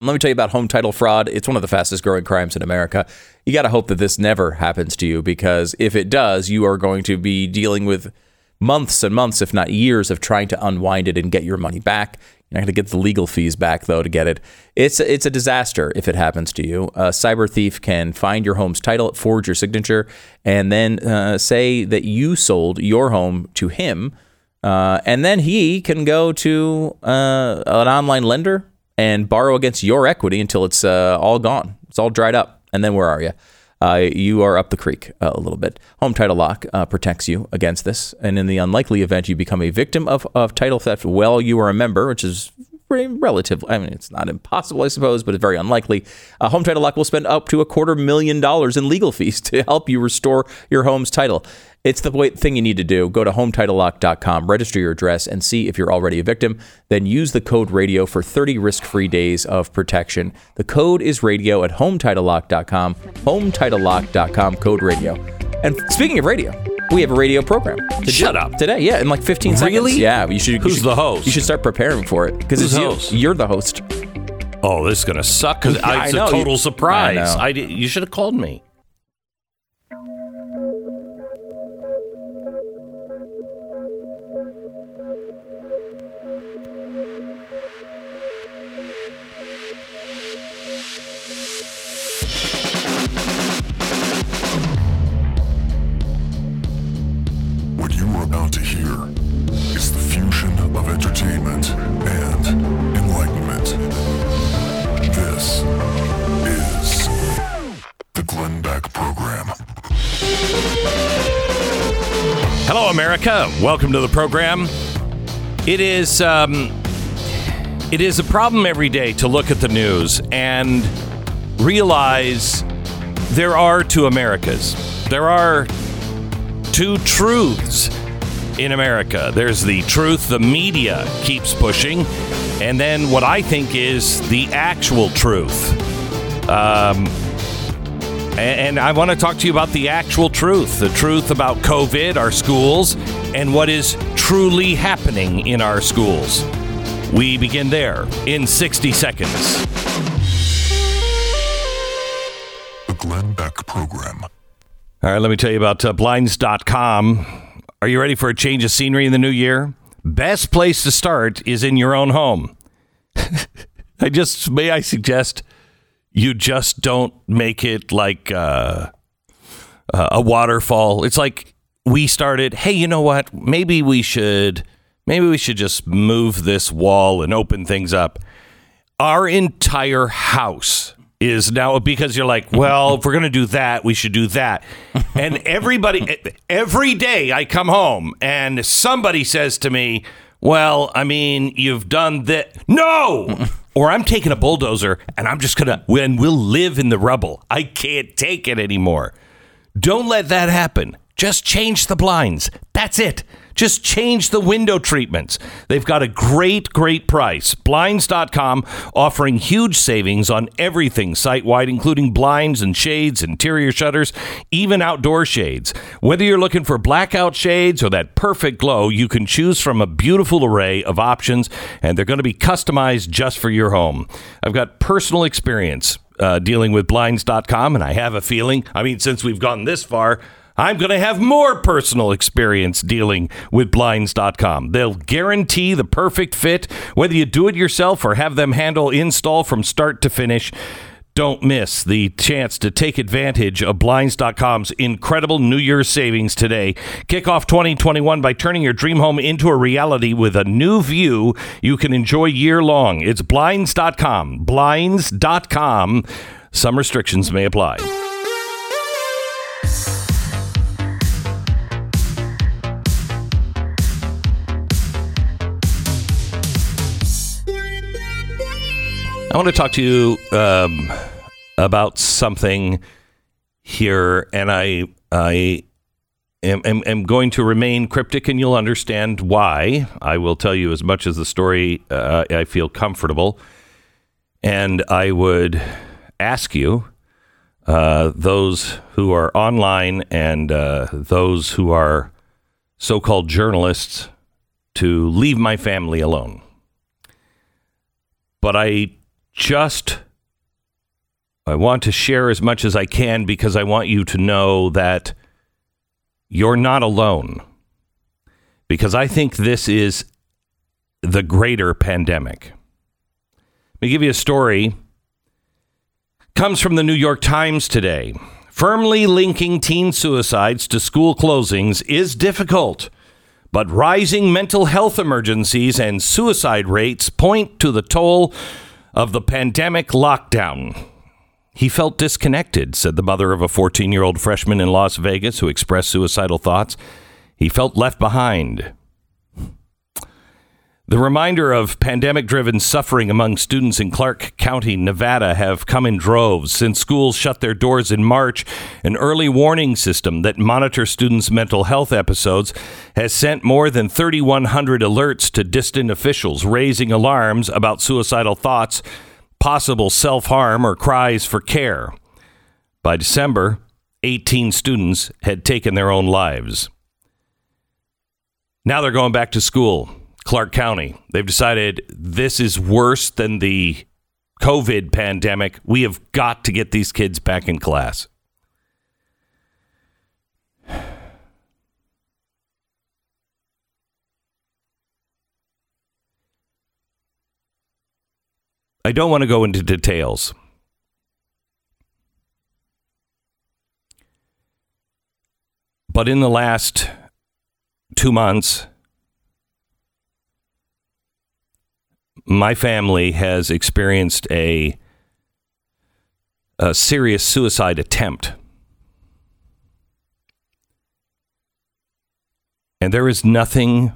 Let me tell you about home title fraud. It's one of the fastest growing crimes in America. You got to hope that this never happens to you because if it does, you are going to be dealing with months and months, if not years, of trying to unwind it and get your money back. You're not going to get the legal fees back though to get it. It's it's a disaster if it happens to you. A cyber thief can find your home's title, forge your signature, and then uh, say that you sold your home to him. Uh, and then he can go to uh, an online lender and borrow against your equity until it's uh, all gone. It's all dried up. And then where are you? Uh, you are up the creek uh, a little bit. Home Title Lock uh, protects you against this. And in the unlikely event you become a victim of, of title theft while you are a member, which is pretty relative. I mean, it's not impossible, I suppose, but it's very unlikely. Uh, Home Title Lock will spend up to a quarter million dollars in legal fees to help you restore your home's title. It's the thing you need to do. Go to HometitleLock.com, register your address, and see if you're already a victim. Then use the code RADIO for 30 risk-free days of protection. The code is RADIO at HometitleLock.com, HometitleLock.com, code RADIO. And speaking of radio, we have a radio program. To Shut up. Today, yeah, in like 15 seconds. Really? Yeah, you should. Who's you should, the host? You should start preparing for it because it's Who's you. host? You're the host. Oh, this is gonna suck because I it's know, a total surprise. I know. I did, you should have called me. Welcome to the program. It is um, it is a problem every day to look at the news and realize there are two Americas. There are two truths in America. There's the truth the media keeps pushing, and then what I think is the actual truth. Um, and I want to talk to you about the actual truth the truth about COVID, our schools, and what is truly happening in our schools. We begin there in 60 seconds. The Glenn Beck Program. All right, let me tell you about uh, Blinds.com. Are you ready for a change of scenery in the new year? Best place to start is in your own home. I just, may I suggest you just don't make it like uh, uh, a waterfall. It's like we started, hey, you know what? Maybe we should, maybe we should just move this wall and open things up our entire house is now because you're like, well, if we're going to do that, we should do that. And everybody, every day I come home and somebody says to me, well, I mean, you've done that. No! Or I'm taking a bulldozer and I'm just going to, when we'll live in the rubble. I can't take it anymore. Don't let that happen. Just change the blinds. That's it. Just change the window treatments. They've got a great, great price. Blinds.com offering huge savings on everything site wide, including blinds and shades, interior shutters, even outdoor shades. Whether you're looking for blackout shades or that perfect glow, you can choose from a beautiful array of options, and they're going to be customized just for your home. I've got personal experience uh, dealing with blinds.com, and I have a feeling, I mean, since we've gone this far, I'm going to have more personal experience dealing with blinds.com. They'll guarantee the perfect fit, whether you do it yourself or have them handle install from start to finish. Don't miss the chance to take advantage of Blinds.com's incredible New Year's savings today. Kick off 2021 by turning your dream home into a reality with a new view you can enjoy year long. It's Blinds.com. Blinds.com. Some restrictions may apply. I want to talk to you um, about something here, and I I am, am, am going to remain cryptic, and you'll understand why. I will tell you as much as the story uh, I feel comfortable, and I would ask you, uh, those who are online and uh, those who are so-called journalists, to leave my family alone. But I just I want to share as much as I can because I want you to know that you're not alone. Because I think this is the greater pandemic. Let me give you a story. Comes from the New York Times today. Firmly linking teen suicides to school closings is difficult, but rising mental health emergencies and suicide rates point to the toll of the pandemic lockdown. He felt disconnected, said the mother of a 14 year old freshman in Las Vegas who expressed suicidal thoughts. He felt left behind. The reminder of pandemic driven suffering among students in Clark County, Nevada, have come in droves since schools shut their doors in March. An early warning system that monitors students' mental health episodes has sent more than 3,100 alerts to distant officials, raising alarms about suicidal thoughts possible self harm, or cries for care. By December, 18 students had taken their own lives. Now they're going back to school, Clark County. They've decided this is worse than the COVID pandemic. We have got to get these kids back in class. I don't want to go into details. But in the last two months, my family has experienced a, a serious suicide attempt. And there is nothing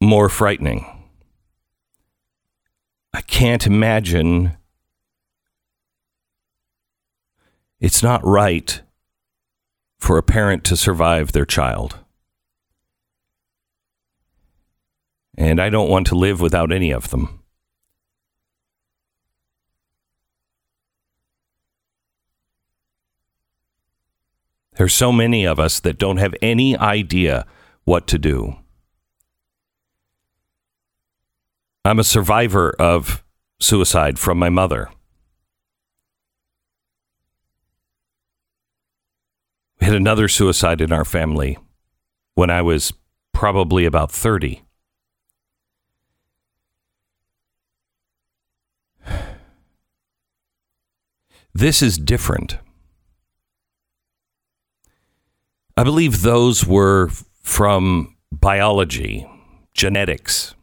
more frightening I can't imagine. It's not right for a parent to survive their child. And I don't want to live without any of them. There's so many of us that don't have any idea what to do. I'm a survivor of suicide from my mother. We had another suicide in our family when I was probably about 30. This is different. I believe those were from biology, genetics.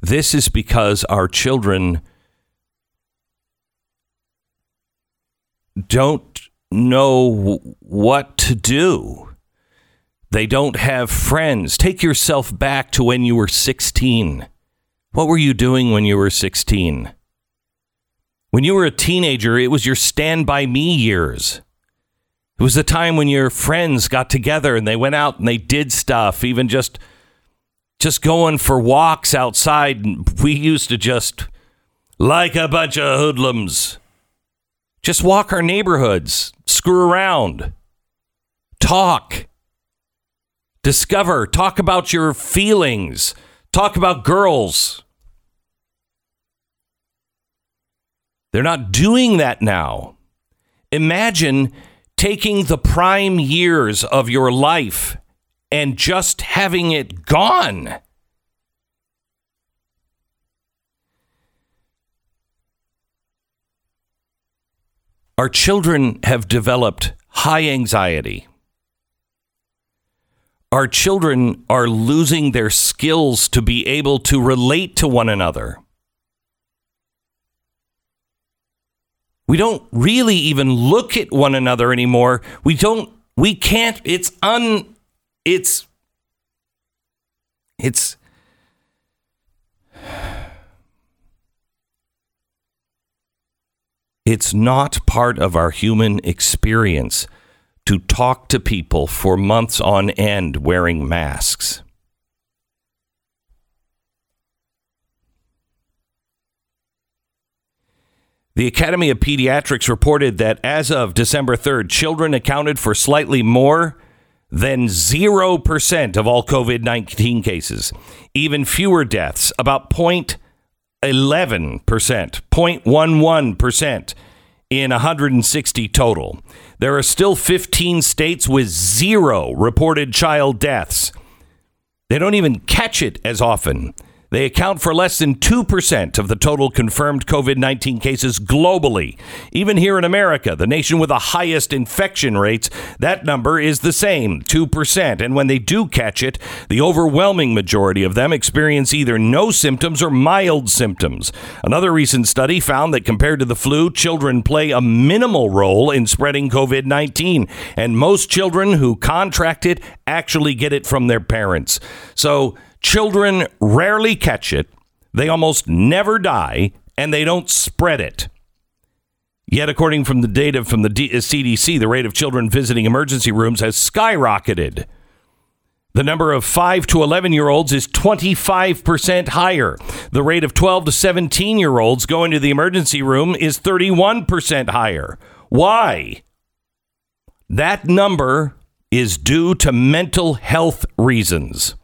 This is because our children don't know what to do. They don't have friends. Take yourself back to when you were 16. What were you doing when you were 16? When you were a teenager, it was your stand by me years. It was the time when your friends got together and they went out and they did stuff, even just just going for walks outside. We used to just, like a bunch of hoodlums, just walk our neighborhoods, screw around, talk, discover, talk about your feelings, talk about girls. They're not doing that now. Imagine taking the prime years of your life and just having it gone. Our children have developed high anxiety. Our children are losing their skills to be able to relate to one another. We don't really even look at one another anymore. We don't, we can't, it's un, it's it's it's not part of our human experience to talk to people for months on end wearing masks. The Academy of Pediatrics reported that as of December 3rd, children accounted for slightly more than 0% of all COVID 19 cases. Even fewer deaths, about 0.11%, 0.11% in 160 total. There are still 15 states with zero reported child deaths. They don't even catch it as often. They account for less than 2% of the total confirmed COVID 19 cases globally. Even here in America, the nation with the highest infection rates, that number is the same, 2%. And when they do catch it, the overwhelming majority of them experience either no symptoms or mild symptoms. Another recent study found that compared to the flu, children play a minimal role in spreading COVID 19. And most children who contract it actually get it from their parents. So, Children rarely catch it, they almost never die, and they don't spread it. Yet, according from the data from the CDC, uh, the rate of children visiting emergency rooms has skyrocketed. The number of 5 to 11 year olds is 25% higher. The rate of 12 to 17 year olds going to the emergency room is 31% higher. Why? That number is due to mental health reasons.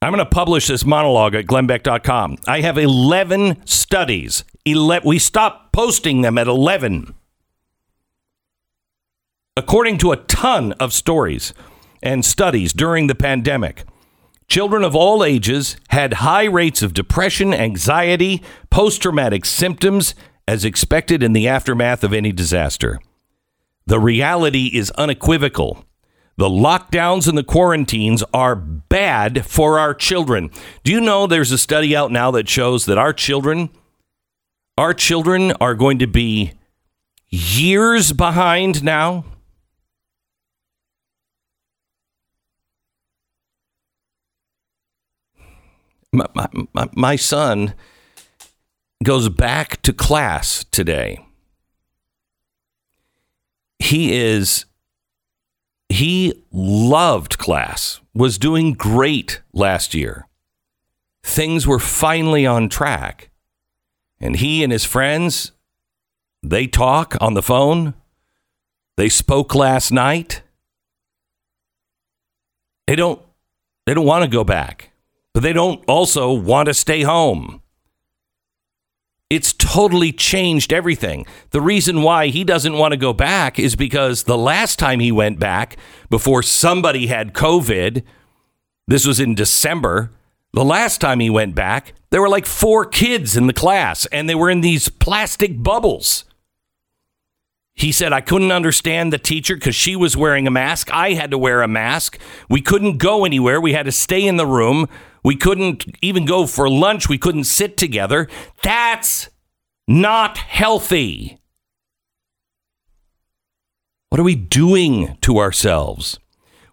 I'm going to publish this monologue at glennbeck.com. I have 11 studies. Ele- we stopped posting them at 11. According to a ton of stories and studies during the pandemic, children of all ages had high rates of depression, anxiety, post traumatic symptoms, as expected in the aftermath of any disaster. The reality is unequivocal. The lockdowns and the quarantines are bad for our children. Do you know there's a study out now that shows that our children our children are going to be years behind now? My, my, my son goes back to class today. He is he loved class, was doing great last year. Things were finally on track. And he and his friends, they talk on the phone. They spoke last night. They don't they don't want to go back, but they don't also want to stay home. It's totally changed everything. The reason why he doesn't want to go back is because the last time he went back, before somebody had COVID, this was in December. The last time he went back, there were like four kids in the class and they were in these plastic bubbles. He said, I couldn't understand the teacher because she was wearing a mask. I had to wear a mask. We couldn't go anywhere. We had to stay in the room. We couldn't even go for lunch. We couldn't sit together. That's not healthy. What are we doing to ourselves?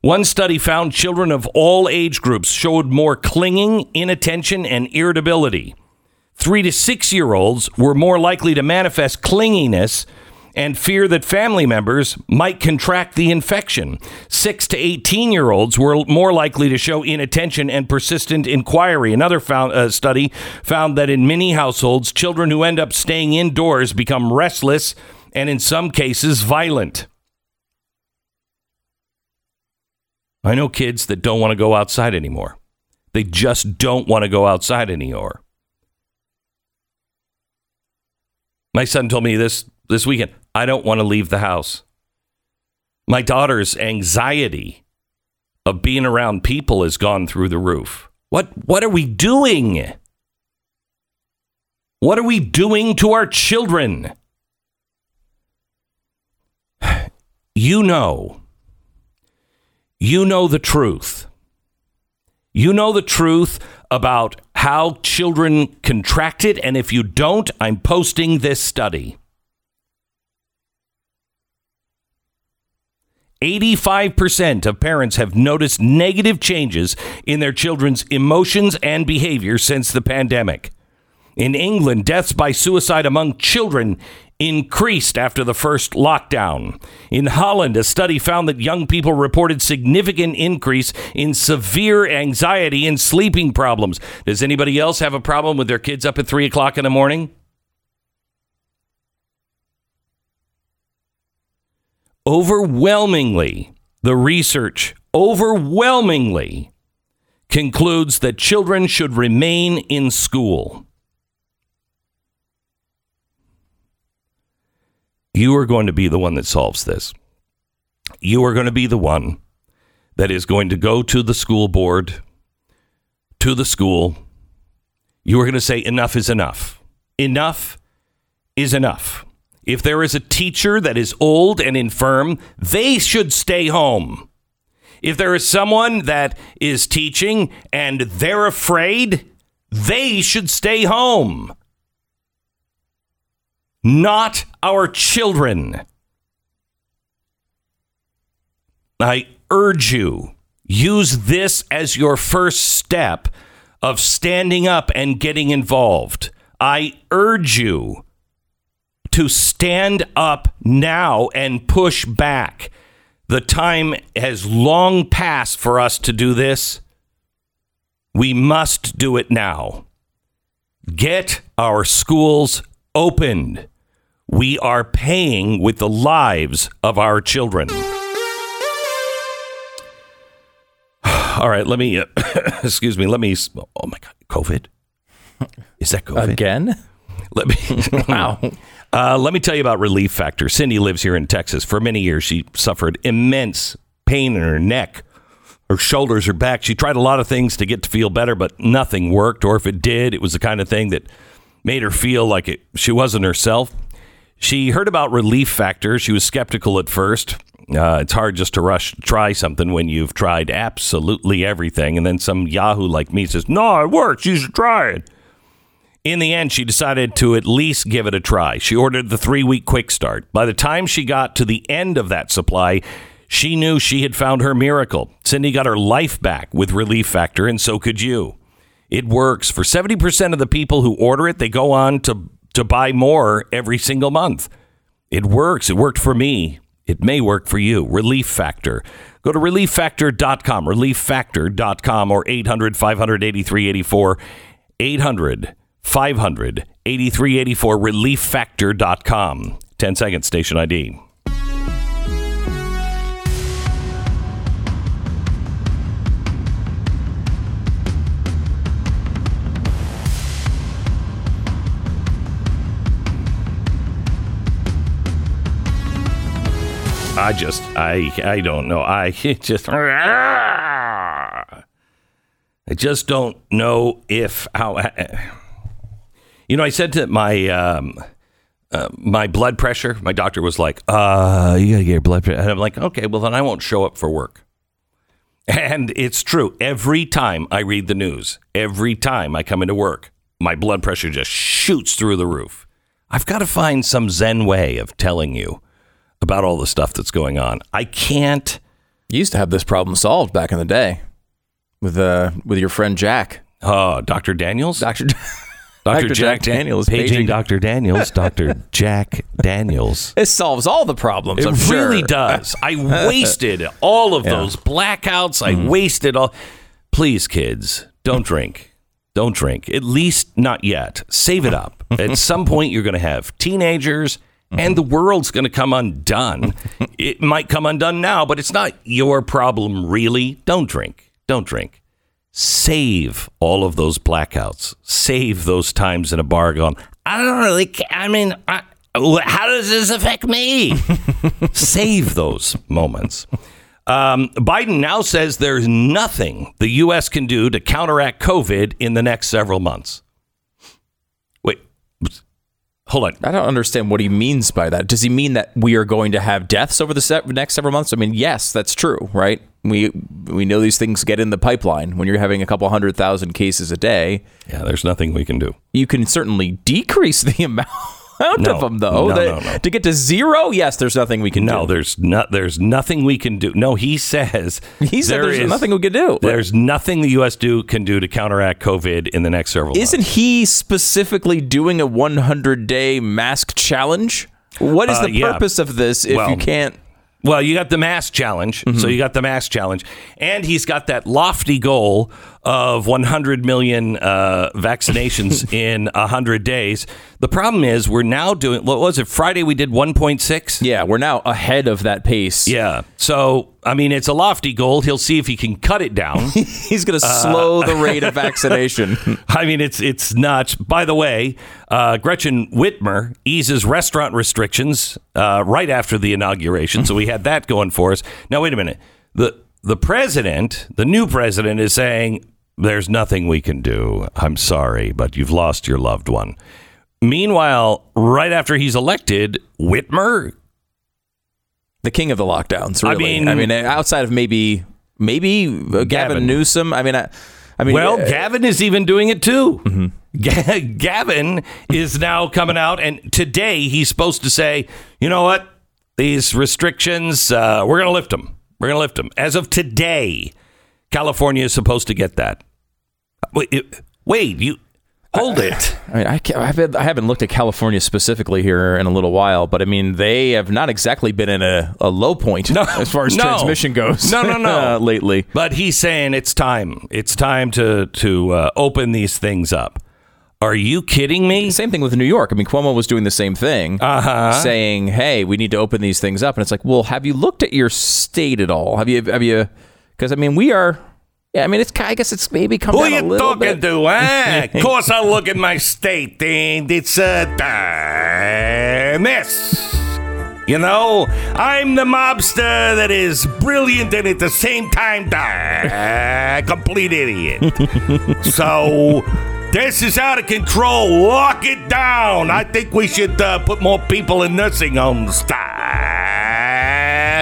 One study found children of all age groups showed more clinging, inattention, and irritability. Three to six year olds were more likely to manifest clinginess and fear that family members might contract the infection. Six to 18 year olds were more likely to show inattention and persistent inquiry. Another found, uh, study found that in many households, children who end up staying indoors become restless and, in some cases, violent. I know kids that don't want to go outside anymore. They just don't want to go outside anymore. My son told me this this weekend. I don't want to leave the house. My daughter's anxiety of being around people has gone through the roof. What what are we doing? What are we doing to our children? You know. You know the truth. You know the truth about how children contract it. And if you don't, I'm posting this study. 85% of parents have noticed negative changes in their children's emotions and behavior since the pandemic. In England, deaths by suicide among children increased after the first lockdown. In Holland, a study found that young people reported significant increase in severe anxiety and sleeping problems. Does anybody else have a problem with their kids up at three o'clock in the morning? Overwhelmingly, the research overwhelmingly concludes that children should remain in school. You are going to be the one that solves this. You are going to be the one that is going to go to the school board, to the school. You are going to say, enough is enough. Enough is enough. If there is a teacher that is old and infirm, they should stay home. If there is someone that is teaching and they're afraid, they should stay home. Not our children. I urge you, use this as your first step of standing up and getting involved. I urge you to stand up now and push back. The time has long passed for us to do this. We must do it now. Get our schools opened. We are paying with the lives of our children. All right, let me, uh, excuse me, let me, oh my God, COVID? Is that COVID? Again? Let me, wow. Uh, let me tell you about Relief Factor. Cindy lives here in Texas. For many years, she suffered immense pain in her neck, her shoulders, her back. She tried a lot of things to get to feel better, but nothing worked. Or if it did, it was the kind of thing that made her feel like it, she wasn't herself. She heard about Relief Factor. She was skeptical at first. Uh, it's hard just to rush try something when you've tried absolutely everything, and then some Yahoo like me says, "No, it works. You should try it." In the end, she decided to at least give it a try. She ordered the three week quick start. By the time she got to the end of that supply, she knew she had found her miracle. Cindy got her life back with Relief Factor, and so could you. It works. For 70% of the people who order it, they go on to, to buy more every single month. It works. It worked for me. It may work for you. Relief Factor. Go to relieffactor.com, relieffactor.com, or 800 583 84. 800 500 8384 relieffactor.com. 10 seconds, station ID. I just, I, I don't know. I just, I just don't know if how. You know, I said to my um, uh, my blood pressure. My doctor was like, "Uh, you gotta get your blood pressure," and I'm like, "Okay, well then I won't show up for work." And it's true. Every time I read the news, every time I come into work, my blood pressure just shoots through the roof. I've got to find some Zen way of telling you about all the stuff that's going on. I can't. You used to have this problem solved back in the day with uh with your friend Jack. Uh, Dr. Daniels? Dr. Dr. Dr. Jack, Daniels, Paging, paging- Dr. Daniels. Dr. Jack Daniels. This solves all the problems. It I'm really sure. does. I wasted all of those blackouts. I Mm-hmm. wasted all. Please, kids, don't drink. Don't drink. At least not yet. Save it up. At some point, you're going to have teenagers. Mm-hmm. And the world's going to come undone. it might come undone now, but it's not your problem, really. Don't drink. Don't drink. Save all of those blackouts. Save those times in a bar going, I don't really ca- I mean, I, how does this affect me? Save those moments. Um, Biden now says there's nothing the U.S. can do to counteract COVID in the next several months. Hold on. I don't understand what he means by that. Does he mean that we are going to have deaths over the se- next several months? I mean, yes, that's true, right? We we know these things get in the pipeline when you're having a couple hundred thousand cases a day. Yeah, there's nothing we can do. You can certainly decrease the amount No. of them, though. No, That- no, no. To get to zero, yes, there's nothing we can No, do. there's not. There's nothing we can do. No, he says. He said there there's is- nothing we can do. There's nothing the U.S. do can do to counteract COVID in the next several Isn't months. he specifically doing a 100 day mask challenge? What is Uh, the yeah. purpose of this if Well, you can't? Well, you got the mask challenge. Mm-hmm. So you got the mask challenge. And he's got that lofty goal of 100 million uh, vaccinations in 100 days. The problem is we're now doing, what was it, Friday we did 1.6? Yeah, we're now ahead of that pace. Yeah. So, I mean, it's a lofty goal. He'll see if he can cut it down. He's going to slow the rate of vaccination. I mean, it's it's nuts. By the way, uh, Gretchen Whitmer eases restaurant restrictions uh, right after the inauguration, so we had that going for us. Now, wait a minute. the The president, the new president, is saying there's nothing we can do. I'm sorry, but you've lost your loved one. Meanwhile, right after he's elected, Whitmer the king of the lockdowns. Really. I mean- I mean, outside of maybe maybe Gavin, Gavin. Newsom. I mean, I, I mean, Well, uh, Gavin is even doing it too. Ga- Gavin is now coming out, and today he's supposed to say, you know what? These restrictions, uh, we're going to lift them. We're going to lift them. As of today, California is supposed to get that. Wait, it- wait you hold it. I mean, I, can't, I, haven't, I haven't looked at California specifically here in a little while, but I mean, they have not exactly been in a, a low point No, as far as no. transmission goes. No, no, no. uh, lately. But he's saying it's time. It's time to to uh, open these things up. Are you kidding me? Same thing with New York. I mean, Cuomo was doing the same thing, Uh-huh. saying, "Hey, we need to open these things up." And it's like, well, have you looked at your state at all? Have you? Have you? Because I mean, we are. Yeah, I mean, it's. I guess it's maybe coming. Who you talking bit. to? Eh? of course, I look at my state, and it's a uh, mess. You know, I'm the mobster that is brilliant and at the same time a complete idiot. so this is out of control. Lock it down. I think we should uh, put more people in nursing homes. Uh,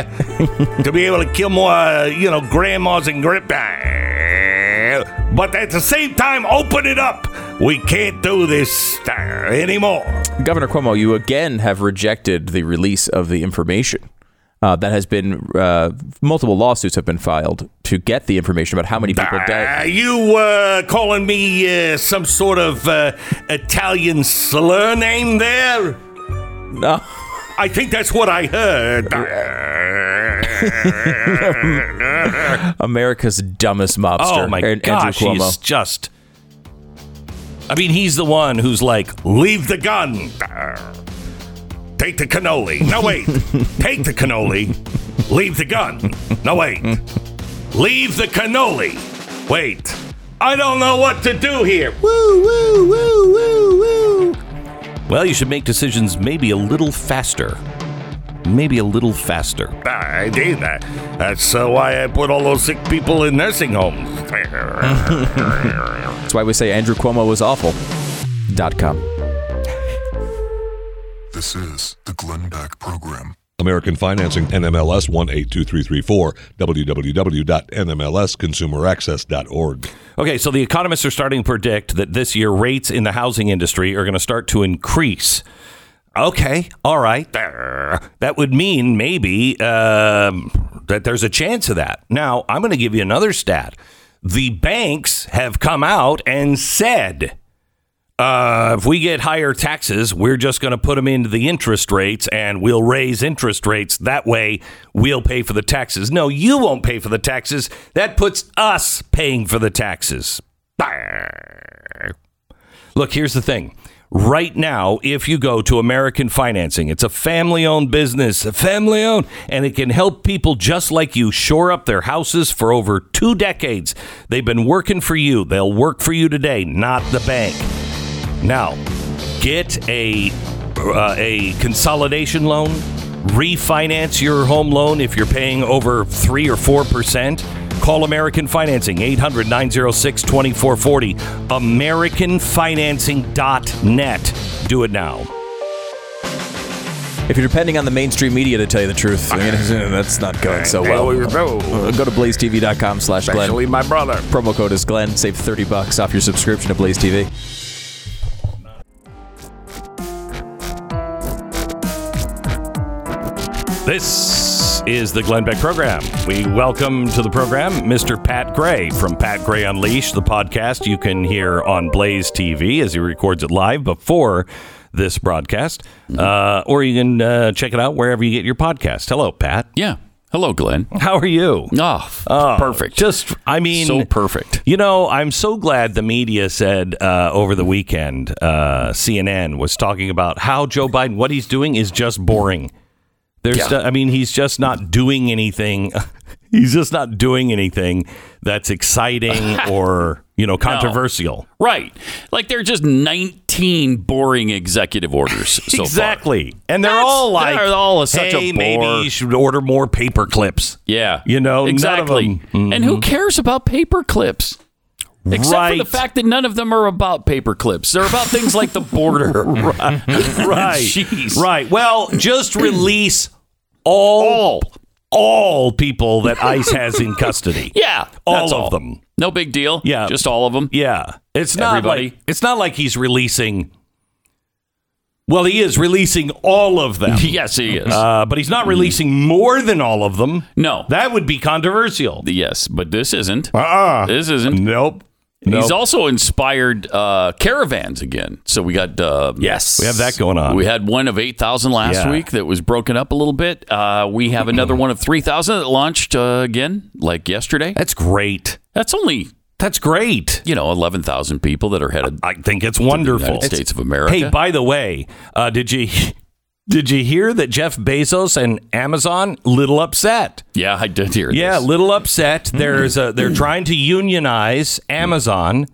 to be able to kill more, uh, you know, grandmas and grip. But at the same time, open it up. We can't do this uh, anymore. Governor Cuomo, you again have rejected the release of the information. Uh, that has been uh, multiple lawsuits have been filed to get the information about how many people died. Are you uh, calling me uh, some sort of uh, Italian slur name there? No. I think that's what I heard. America's dumbest mobster. oh my Andrew gosh, Cuomo. he's just. I mean, he's the one who's like, leave the gun. Take the cannoli. No, wait. Take the cannoli. Leave the gun. No, wait. Leave the cannoli. Wait. I don't know what to do here. Woo, woo, woo, woo, woo. Well, you should make decisions maybe a little faster. Maybe a little faster. I did that. That's uh, why I put all those sick people in nursing homes. That's why we say Andrew Cuomo was awful. Dot com. This is the Glenn Beck Program. American Financing, NMLS 182334, www.nmlsconsumeraccess.org. Okay, so the economists are starting to predict that this year rates in the housing industry are going to start to increase. Okay, all right. That would mean maybe um, that there's a chance of that. Now, I'm going to give you another stat. The banks have come out and said uh, if we get higher taxes, we're just going to put them into the interest rates and we'll raise interest rates. That way, we'll pay for the taxes. No, you won't pay for the taxes. That puts us paying for the taxes. Look, here's the thing. Right now, if you go to American Financing, it's a family owned business, family owned, and it can help people just like you shore up their houses for over two decades. They've been working for you. They'll work for you today, not the bank. Now, get a uh, a consolidation loan, refinance your home loan if you're paying over 3 or 4%. Call American Financing 800-906-2440. americanfinancing.net. Do it now. If you're depending on the mainstream media to tell you the truth, I mean, that's not going so well. Uh, go to blazetv.com slash Glenn. Especially my brother. Promo code is Glenn. Save 30 bucks off your subscription to Blaze TV. This is the Glenn Beck program. We welcome to the program Mr. Pat Gray from Pat Gray Unleashed, the podcast you can hear on Blaze TV as he records it live before this broadcast, uh, or you can uh, check it out wherever you get your podcast. Hello, Pat. Yeah. Hello, Glenn. How are you? Oh, perfect. Just, I mean, so perfect. You know, I'm so glad the media said uh, over the weekend, uh, CNN was talking about how Joe Biden, what he's doing is just boring. There's, Yeah. I mean, he's just not doing anything. he's just not doing anything that's exciting or you know controversial. Right. Like there are just 19 boring executive orders so far. exactly, and they're That's- all like, they're all such a hey, maybe bore." you should order more paper clips. Yeah. You know, exactly. them- Mm-hmm. And who cares about paper clips? Except for the fact that none of them are about paper clips. They're about things like the border. right, Jeez. right. Well, just release all all people that ICE has in custody. Yeah. all that's of them. No big deal. Yeah. Just all of them. Yeah, it's not Everybody? like it's not like he's releasing. Well, he is releasing all of them, Yes, he is. uh, but he's not releasing more than all of them. no. That would be controversial. yes, but this isn't. Uh-uh. This isn't. Nope. He's Nope. also inspired uh, caravans again. So we got uh, Yes. we have that going on. We had one of 8,000 last Yeah. week that was broken up a little bit. Uh, we have another one of 3,000 that launched uh, again, like yesterday. That's great. That's only, That's great. you know, 11,000 people that are headed I think it's to the wonderful. United States of America. Hey, by the way, uh, did you did you hear that Jeff Bezos and Amazon little upset? yeah, I did hear Yeah, this. little upset. There's a they're hmm. trying to unionize Amazon,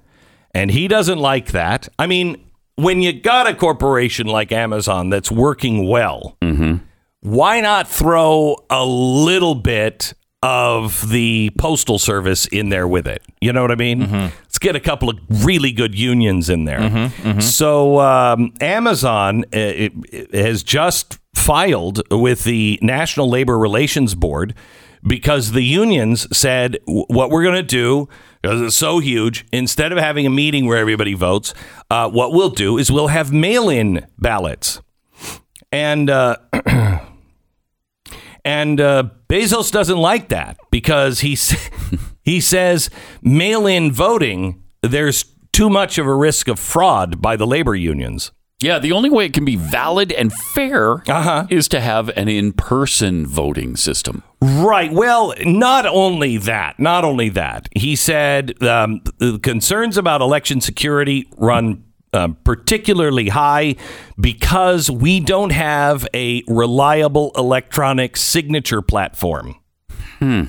and he doesn't like that. I mean, when you got a corporation like Amazon that's working well, mm-hmm. why not throw a little bit of the postal service in there with it? You know what I mean? Let's get a couple of really good unions in there. So um, Amazon uh, it, it has just filed with the National Labor Relations Board because the unions said what we're going to do because it's so huge instead of having a meeting where everybody votes uh, what we'll do is we'll have mail-in ballots and uh, and uh, Bezos doesn't like that because he s- he says mail-in voting there's too much of a risk of fraud by the labor unions. Yeah, the only way it can be valid and fair Uh-huh. is to have an in person voting system. Right. Well, not only that, not only that. He said um, the concerns about election security run um, particularly high because we don't have a reliable electronic signature platform. Hmm.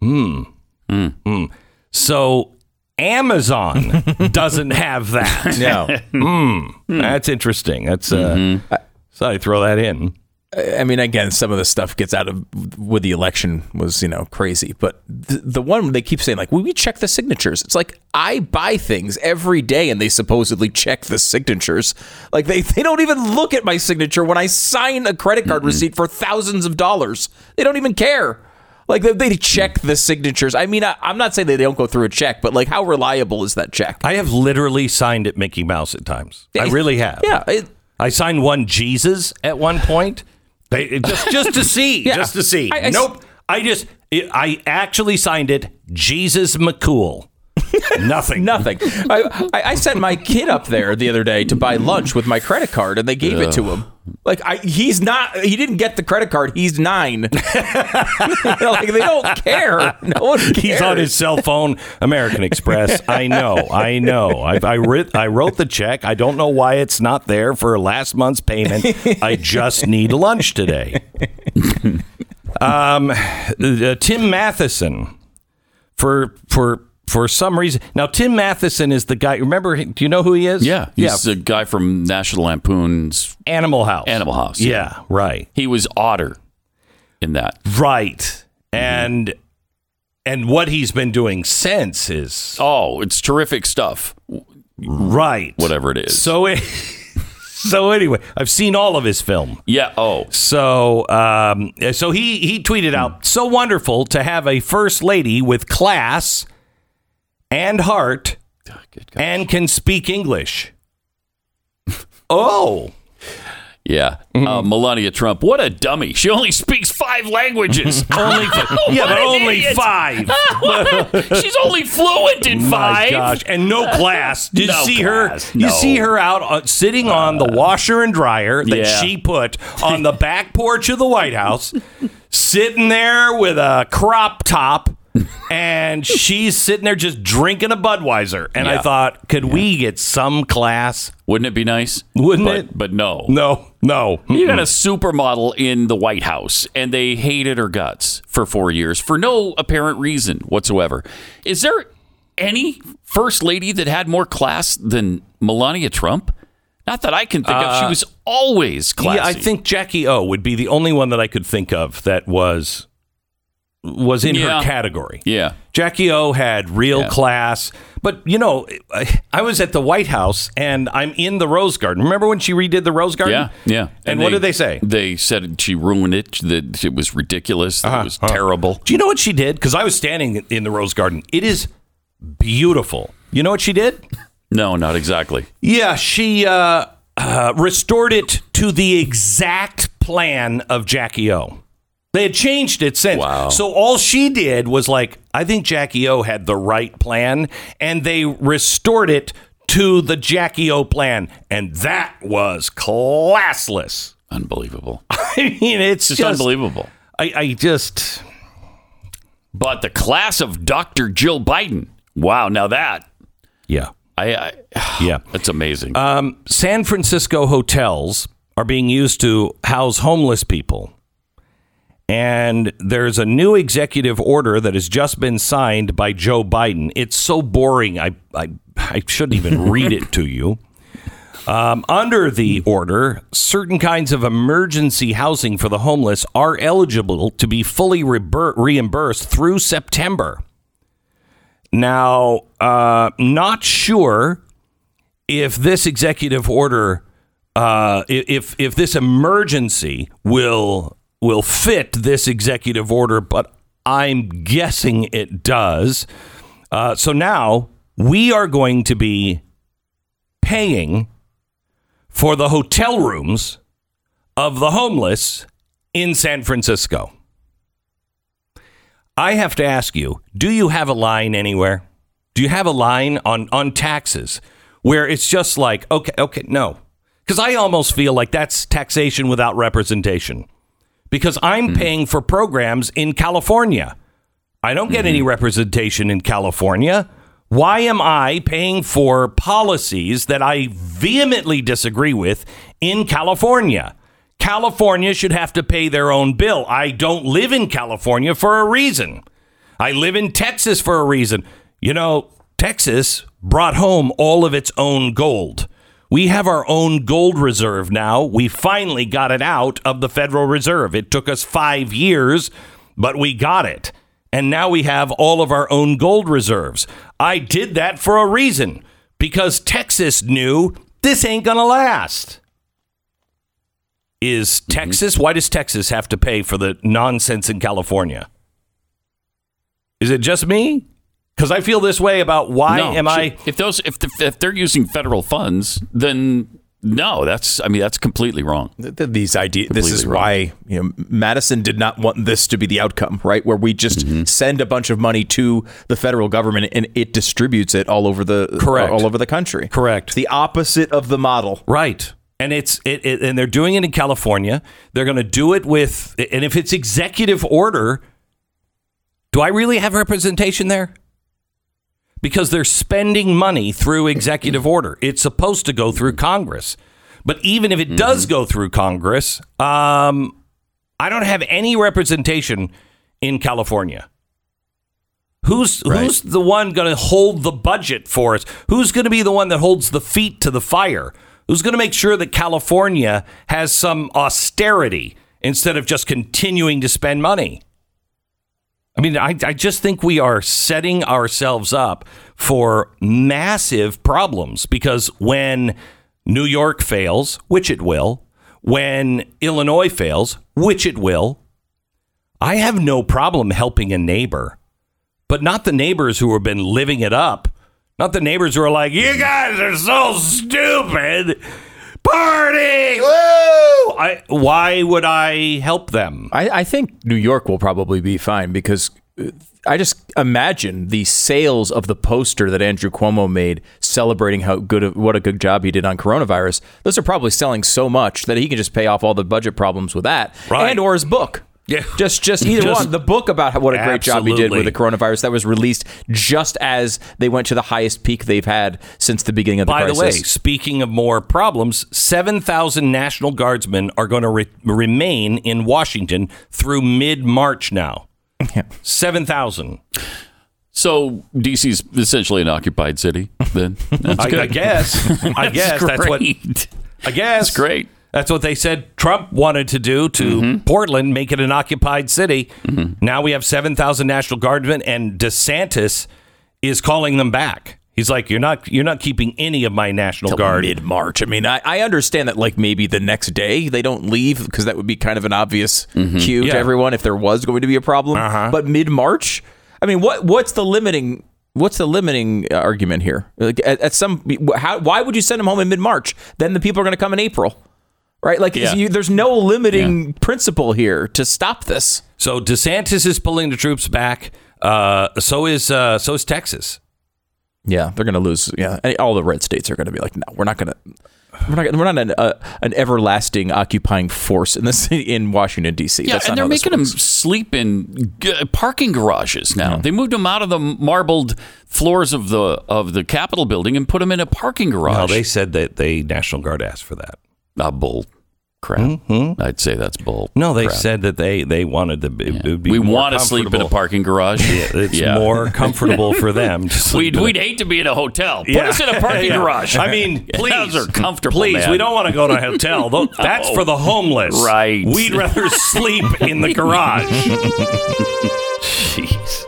Hmm. Hmm. So Amazon doesn't have that. No. That's interesting. That's uh, so I throw that in. I mean, again, some of the stuff gets out of with the election was, you know, crazy. But the, the one they keep saying, like, will we check the signatures? It's like I buy things every day and they supposedly check the signatures. Like they, they don't even look at my signature when I sign a credit card receipt for thousands of dollars. They don't even care. Like they, they check the signatures. I mean, I, I'm not saying that they don't go through a check, but like, how reliable is that check? I have literally signed at Mickey Mouse at times. I really have. Yeah. It, I signed one Jesus at one point. They just just to see, Yeah. just to see. I- I nope. I just it, I actually signed it Jesus McCool. Nothing. Nothing. I, I, sent my kid up there the other day to buy lunch with my credit card, and they gave it to him. Like I, he's not. He didn't get the credit card. He's nine. like they don't care. No one cares. He's on his cell phone, American Express. I know, I know. I, I, writ, I wrote the check. I don't know why it's not there for last month's payment. I just need lunch today. Um, uh, Tim Matheson, for for for some reason. Now, Tim Matheson is the guy. Remember? Do you know who he is? Yeah, he's the guy from National Lampoon's Animal House. Animal House. Yeah, right. He was Otter in that. Right. And and what he's been doing since is Oh, it's terrific stuff. right. Whatever it is. So it, so anyway, I've seen all of his film. yeah. Oh, So um, so he he tweeted out, "So wonderful to have a first lady with class and heart God. and can speak English." oh, yeah. Mm-hmm. Uh, Melania Trump. What a dummy. She only speaks five languages. only yeah, but only idiot. five. She's only fluent in My five. gosh, and no class. Did No you see class, her? You see her out uh, sitting on the washer and dryer that Yeah. she put on the back porch of the White House, sitting there with a crop top. And she's sitting there just drinking a Budweiser. And I Yeah. thought, could we get some class? Wouldn't it be nice? Wouldn't but, it? But no. No, no. You got a supermodel in the White House, and they hated her guts for four years for no apparent reason whatsoever. Is there any first lady that had more class than Melania Trump? Not that I can think of. She was always classy. Uh, Yeah, I think Jackie O would be the only one that I could think of that was was in Yeah. her category. Yeah. Jackie O had real Yeah. class, but you know, I, I was at the White House and I'm in the Rose Garden. Remember when she redid the Rose Garden? Yeah, yeah. And, what did they say? They said she ruined it. That it was ridiculous. Uh-huh, It was terrible. Do you know what she did? Because I was standing in the Rose Garden. It is beautiful. You know what she did? No, not exactly. Yeah, she uh, uh, restored it to the exact plan of Jackie O. They had changed it since. Wow. So all she did was like, I think Jackie O had the right plan, and they restored it to the Jackie O plan, and that was classless. Unbelievable. I mean, it's Just, just, unbelievable. I, I just But the class of Dr. Jill Biden. Wow. Now that yeah I, I yeah. that's amazing. Um, San Francisco hotels are being used to house homeless people. And there's a new executive order that has just been signed by Joe Biden. It's so boring, I, I, I shouldn't even read it to you. Um, under the order, certain kinds of emergency housing for the homeless are eligible to be fully rebur- reimbursed through September. Now, uh, not sure if this executive order, uh, if if this emergency will will fit this executive order, but I'm guessing it does. Uh, so now we are going to be paying for the hotel rooms of the homeless in San Francisco. I have to ask you, do you have a line anywhere? Do you have a line on, on taxes where it's just like, okay, okay, no. Because I almost feel like that's taxation without representation. Because I'm hmm. paying for programs in California. I don't get any hmm. representation in California. Why am I paying for policies that I vehemently disagree with in California? California should have to pay their own bill. I don't live in California for a reason. I live in Texas for a reason. You know, Texas brought home all of its own gold. We have our own gold reserve now. We finally got it out of the Federal Reserve. It took us five years, but we got it. And now we have all of our own gold reserves. I did that for a reason because Texas knew this ain't going to last. Is mm-hmm. Texas, why does Texas have to pay for the nonsense in California? Is it just me? Because I feel this way about why no, am I. If those if, the, if they're using federal funds, then no, that's I mean that's completely wrong. Th- th- these ideas. This is wrong. why you know Madison did not want this to be the outcome, right? Where we just Mm-hmm. send a bunch of money to the federal government and it distributes it all over the Correct. all over the country. Correct. The opposite of the model. Right. And it's it, it and they're doing it in California. They're going to do it with and if it's executive order, do I really have representation there? Because they're spending money through executive order. It's supposed to go through Congress. But even if it does go through Congress, um, I don't have any representation in California. Who's who's the one going to hold the budget for us? Who's going to be the one that holds the feet to the fire? Who's going to make sure that California has some austerity instead of just continuing to spend money? I mean, I, I just think we are setting ourselves up for massive problems because when New York fails, which it will, when Illinois fails, which it will, I have no problem helping a neighbor, but not the neighbors who have been living it up. Not the neighbors who are like, you guys are so stupid. Party! I, why would I help them? I, I think New York will probably be fine because uh, I just imagine the sales of the poster that Andrew Cuomo made celebrating how good what a good job he did on coronavirus. Those are probably selling so much that he can just pay off all the budget problems with that Right. and or his book. Yeah. Just, just either Just- one. The book about what a great job he did with the coronavirus that was released just as they went to the highest peak they've had since the beginning of the By crisis. By the way, speaking of more problems, 7,000 National Guardsmen are going to re- remain in Washington through mid March now. 7,000. So DC's essentially an occupied city. Then that's I, good. I guess. I guess that's what. great. I guess. That's great. That's what they said Trump wanted to do to Portland, make it an occupied city. Now we have 7,000 National Guardsmen, and DeSantis is calling them back. He's like, "You're not, you're not keeping any of my National Guard." mid March. I mean, I, I understand that like maybe the next day they don't leave because that would be kind of an obvious cue Mm-hmm. Yeah. to everyone if there was going to be a problem. Uh-huh. But mid March, I mean, what what's the limiting? What's the limiting uh, argument here? Like at, at some, how, why would you send them home in mid March? Then the people are going to come in April, right? Like Yeah. you, there's no limiting principle here to stop this. So DeSantis is pulling the troops back. Uh, so is uh, so is Texas. Yeah, they're going to lose. Yeah, all the red states are going to be like, no, we're not going to. We're not. We're not an, uh, an everlasting occupying force in this in Washington D.C. Yeah, That's and they're making them sleep in g- parking garages now. They moved them out of the marbled floors of the of the Capitol building and put them in a parking garage. No, they said that the National Guard asked for that. Ah, bull crap. I'd say that's bull. Mm-hmm. No, they crap. said that they they wanted to. It, be we want to sleep in a parking garage. It's yeah. more comfortable for them. To sleep We'd, a- we'd hate to be in a hotel. Put Yeah. us in a parking Yeah. garage. I mean, please, those are comfortable. Please, man. we don't want to go to a hotel. That's for the homeless. Right. We'd rather sleep in the garage. Jeez.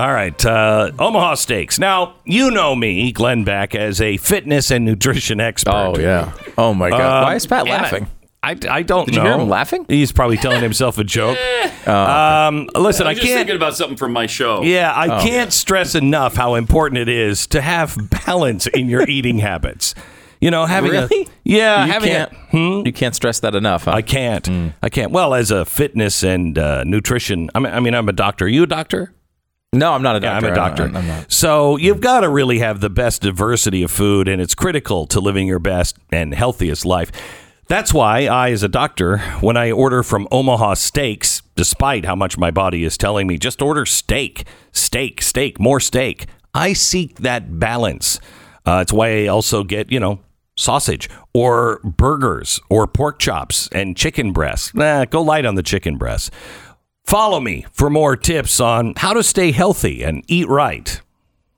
All right, uh, Omaha Steaks. Now you know me, Glenn Beck, as a fitness and nutrition expert. Oh yeah. Oh my God. Um, Why is Pat laughing? I, I don't Did know. you hear him laughing? He's probably telling himself a joke. um, listen, I I'm just can't. thinking about something from my show. Yeah, I Oh. can't stress enough how important it is to have balance in your eating habits. You know, having Really? a yeah, you having can't. a, You can't stress that enough. Huh? I can't. Hmm. I can't. Well, as a fitness and uh, nutrition, I mean, I mean, I'm a doctor. Are you a doctor? No, I'm not a Yeah, doctor. I'm a doctor. I'm, I'm not. So you've got to really have the best diversity of food, and it's critical to living your best and healthiest life. That's why I, as a doctor, when I order from Omaha Steaks, despite how much my body is telling me, just order steak, steak, steak, more steak. I seek that balance. Uh, it's why I also get, you know, sausage or burgers or pork chops and chicken breasts. Nah, go light on the chicken breasts. Follow me for more tips on how to stay healthy and eat right.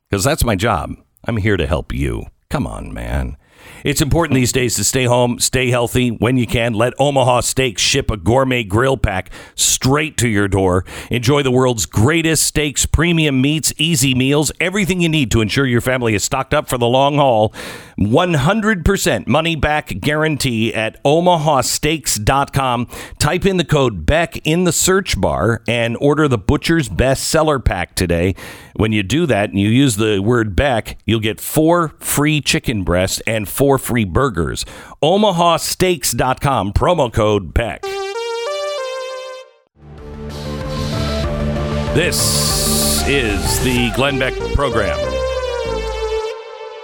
Because that's my job. I'm here to help you. Come on, man. It's important these days to stay home, stay healthy when you can. Let Omaha Steaks ship a gourmet grill pack straight to your door. Enjoy the world's greatest steaks, premium meats, easy meals, everything you need to ensure your family is stocked up for the long haul. 100% money back guarantee at omahasteaks.com. Type in the code BECK in the search bar and order the Butcher's Best Seller Pack today. When you do that and you use the word BECK, you'll get four free chicken breasts and four free burgers. omahasteaks.com, promo code BECK. This is the Glenn Beck program.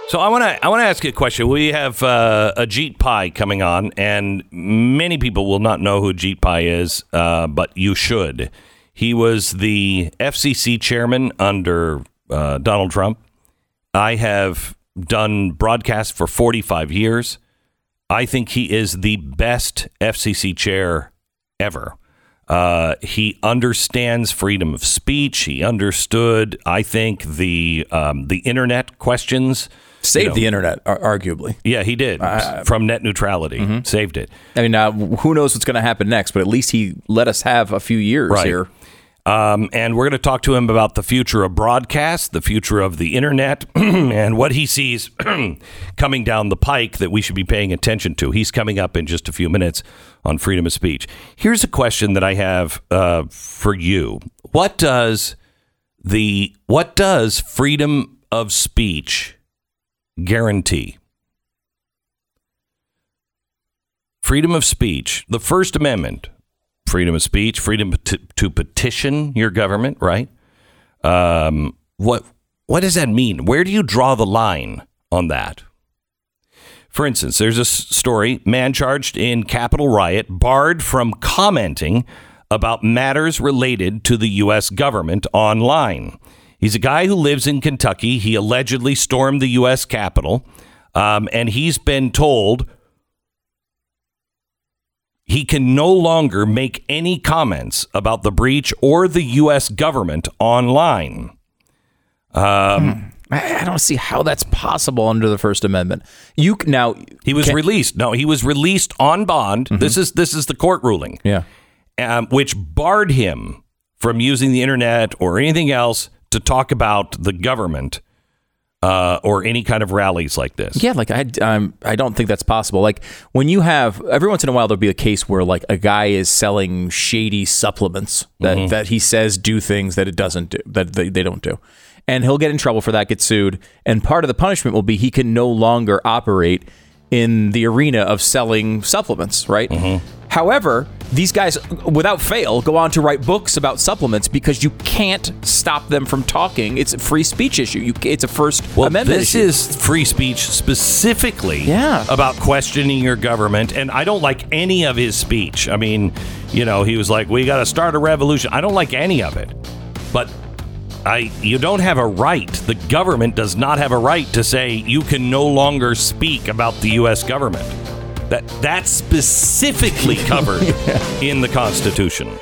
So I want to I want to ask you a question. We have uh, Ajit Pai coming on, and many people will not know who Ajit Pai is, uh, but you should. He was the FCC chairman under uh, Donald Trump. I have done broadcasts for 45 years. I think he is the best FCC chair ever. Uh, he understands freedom of speech. He understood, I think, the um, the internet questions. Saved You know, the internet, arguably. Yeah, he did from net neutrality. Saved it. I mean, uh, who knows what's going to happen next? But at least he let us have a few years Right. here. Um, and we're going to talk to him about the future of broadcast, the future of the internet, and what he sees coming down the pike that we should be paying attention to. He's coming up in just a few minutes on freedom of speech. Here's a question that I have uh, for you: What does the what does freedom of speech guarantee? Freedom of speech, the First Amendment, freedom of speech, freedom to, to petition your government, right? Um, what what does that mean? Where do you draw the line on that? For instance, there's a story: man charged in Capitol riot barred from commenting about matters related to the U.S. government online. He's a guy who lives in Kentucky. He allegedly stormed the U.S. Capitol, um, and he's been told he can no longer make any comments about the breach or the U.S. government online. Um, hmm. I, I don't see how that's possible under the First Amendment. You c- now He was can- released. No, he was released on bond. Mm-hmm. This is this is the court ruling. Yeah. um, which barred him from using the internet or anything else to talk about the government uh, or any kind of rallies like this. Yeah, like I, um, I don't think that's possible. Like when you have every once in a while there'll be a case where like a guy is selling shady supplements that, that he says do things that it doesn't do that they, they don't do, and he'll get in trouble for that, get sued, and part of the punishment will be he can no longer operate in the arena of selling supplements, right? Mm-hmm. However, these guys, without fail, go on to write books about supplements because you can't stop them from talking. It's a free speech issue. You, it's a First Well, Amendment this issue. is free speech specifically Yeah. about questioning your government. And I don't like any of his speech. I mean, you know, he was like, we got to start a revolution. I don't like any of it. But I, you don't have a right. The government does not have a right to say you can no longer speak about the U.S. government. That that's specifically covered in the Constitution.